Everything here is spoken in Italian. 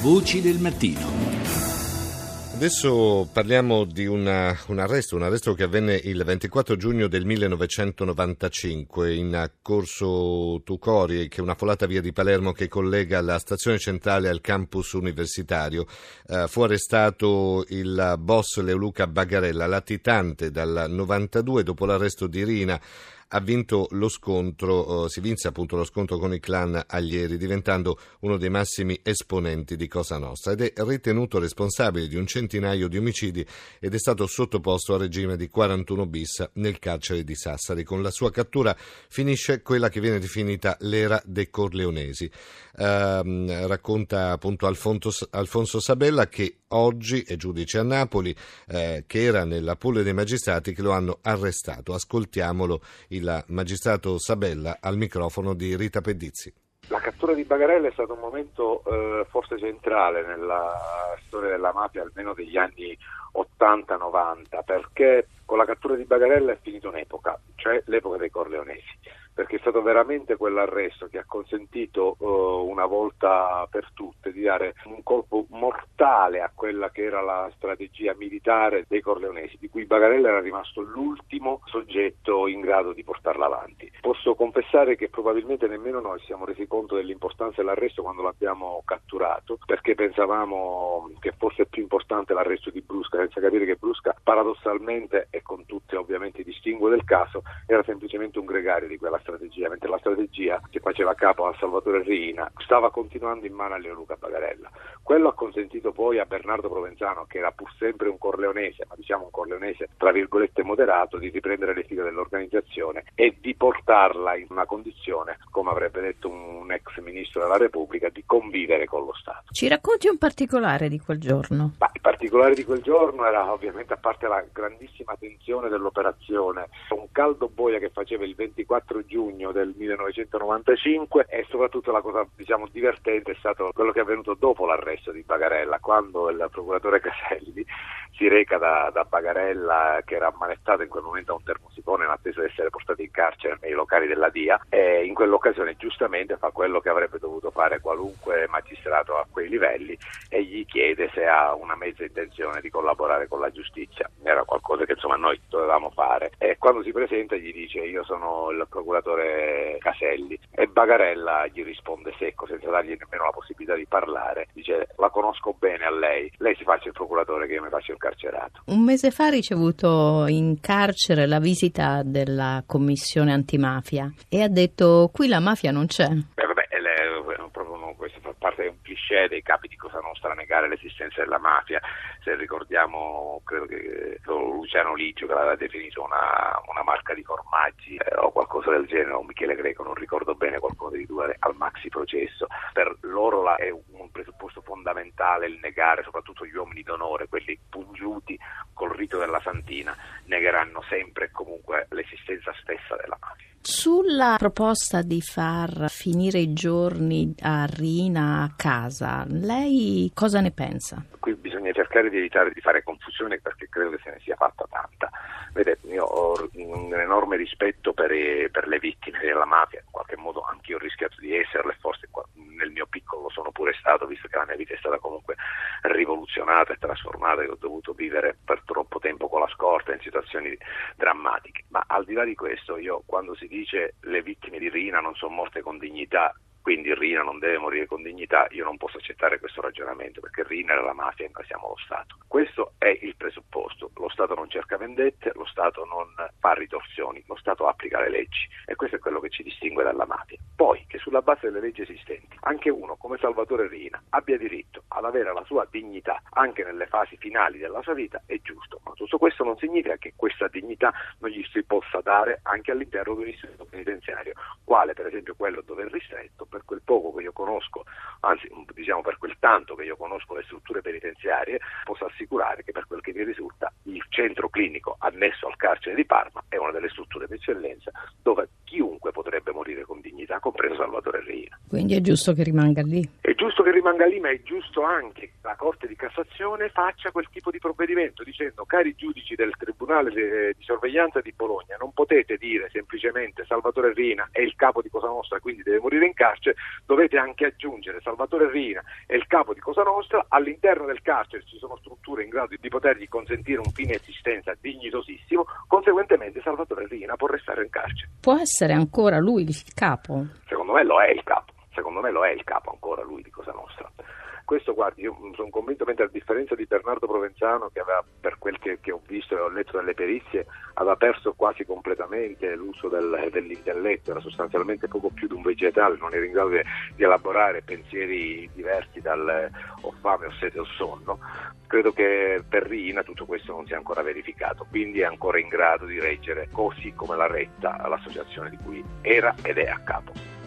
Voci del mattino. Adesso parliamo di una, un arresto, un arresto che avvenne il 24 giugno del 1995 in Corso Tucori, che è una folata via di Palermo che collega la stazione centrale al campus universitario. Uh, fu arrestato il boss Leoluca Bagarella, latitante dal 92 dopo l'arresto di Rina ha vinto lo scontro, eh, si vinse appunto lo scontro con il clan Aglieri, diventando uno dei massimi esponenti di Cosa Nostra ed è ritenuto responsabile di un centinaio di omicidi ed è stato sottoposto a regime di 41 bis nel carcere di Sassari. Con la sua cattura finisce quella che viene definita l'era dei Corleonesi. Eh, racconta appunto Alfonso, Alfonso, Sabella che oggi è giudice a Napoli, eh, che era nella pool dei magistrati che lo hanno arrestato. Ascoltiamolo il magistrato Sabella al microfono di Rita Pedizzi. La cattura di Bagarella è stato un momento eh, forse centrale nella storia della mafia, almeno degli anni 80-90, perché con la cattura di Bagarella è finita un'epoca, cioè l'epoca dei Corleonesi perché è stato veramente quell'arresto che ha consentito uh, una volta per tutte di dare un colpo mortale a quella che era la strategia militare dei Corleonesi, di cui Bagarella era rimasto l'ultimo soggetto in grado di portarla avanti. Posso confessare che probabilmente nemmeno noi siamo resi conto dell'importanza dell'arresto quando l'abbiamo catturato, perché pensavamo che fosse più importante l'arresto di Brusca, senza capire che Brusca paradossalmente e con tutti ovviamente i distinguo del caso era semplicemente un gregario di quella strategia mentre la strategia che faceva capo a Salvatore Reina stava continuando in mano a Leoluca Bagarella. Quello ha consentito poi a Bernardo Provenzano, che era pur sempre un corleonese, ma diciamo un corleonese tra virgolette moderato, di riprendere le file dell'organizzazione e di portarla in una condizione, come avrebbe detto un ex ministro della Repubblica, di convivere con lo Stato. Ci racconti un particolare di quel giorno? Ma il particolare di quel giorno era ovviamente, a parte la grandissima tensione dell'operazione, un caldo boia che faceva il 24 giugno giugno del 1995 e soprattutto la cosa diciamo, divertente è stato quello che è avvenuto dopo l'arresto di Bagarella, quando il procuratore Caselli si reca da, da Bagarella che era ammanettato in quel momento a un termosifone in attesa di essere portato in carcere nei locali della DIA e in quell'occasione giustamente fa quello che avrebbe dovuto fare qualunque magistrato a quei livelli e gli chiede se ha una mezza intenzione di collaborare con la giustizia. Era qualcosa che insomma noi dovevamo fare e quando si presenta gli dice io sono il procuratore procuratore Caselli e Bagarella gli risponde secco senza dargli nemmeno la possibilità di parlare, dice la conosco bene a lei, lei si faccia il procuratore che io mi faccio il carcerato. Un mese fa ha ricevuto in carcere la visita della commissione antimafia e ha detto qui la mafia non c'è. Beh, vabbè, proprio questo fa cliché dei capi di Cosa Nostra negare l'esistenza della mafia. Se ricordiamo, credo che Luciano Ligio che l'aveva definito una, una marca di formaggi eh, o qualcosa del genere, o Michele Greco, non ricordo bene qualcuno dei due al maxi processo. Per loro la, è un presupposto fondamentale il negare, soprattutto gli uomini d'onore, quelli pungiuti col rito della Santina, negheranno sempre e comunque l'esistenza stessa della mafia. Sulla proposta di far finire i giorni a Rina a casa, lei cosa ne pensa? Qui bisogna cercare di evitare di fare confusione perché credo che se ne sia fatta tanta. Vedete, io ho un enorme rispetto per, per le vittime della mafia, in qualche modo anche io ho rischiato di esserle, forse nel mio piccolo sono pure stato, visto che la mia vita è stata comunque rivoluzionata e trasformata e ho dovuto vivere per troppo tempo con la scorta in situazioni drammatiche. Ma al di là di questo, io quando si dice le vittime di Rina non sono morte con dignità, quindi Rina non deve morire con dignità, io non posso accettare questo ragionamento perché Rina era la mafia e noi siamo lo Stato. Questo è il presupposto, lo Stato non cerca vendette, lo Stato non fa ritorsioni, lo Stato applica le leggi e questo è quello che ci distingue dalla mafia. Poi che sulla base delle leggi esistenti anche uno come Salvatore Rina abbia diritto ad avere la sua dignità anche nelle fasi finali della sua vita è giusto, ma tutto questo non significa che questa dignità non gli si possa dare anche all'interno di un istituto penitenziario, quale per esempio quello dove è ristretto per quel poco che io conosco, anzi diciamo per quel tanto che io conosco le strutture penitenziarie, posso assicurare che per quel che mi risulta il centro clinico annesso al carcere di Parma è una delle strutture d'eccellenza dove chiunque potrebbe morire con dignità, compreso Salvatore Reina. Quindi è giusto che rimanga lì? È giusto che rimanga lì, ma è giusto anche che la Corte di Cassazione faccia quel tipo di provvedimento dicendo cari giudici del Tribunale di sorveglianza di Bologna, non potete dire semplicemente Salvatore Rina è il capo di Cosa Nostra, quindi deve morire in carcere, dovete anche aggiungere Salvatore Rina è il capo di Cosa Nostra, all'interno del carcere ci sono strutture in grado di potergli consentire un fine esistenza dignitosissimo, conseguentemente Salvatore Rina può restare in carcere. Può essere ancora lui il capo? Secondo me lo è il capo secondo me lo è il capo ancora lui di Cosa Nostra. Questo, guardi, io sono convinto, mentre a differenza di Bernardo Provenzano, che aveva, per quel che, che ho visto e ho letto dalle perizie, aveva perso quasi completamente l'uso del, dell'intelletto, era sostanzialmente poco più di un vegetale, non era in grado di, elaborare pensieri diversi dal ho fame, ho sete, ho sonno. Credo che per Rina tutto questo non sia ancora verificato, quindi è ancora in grado di reggere così come la retta all'associazione di cui era ed è a capo.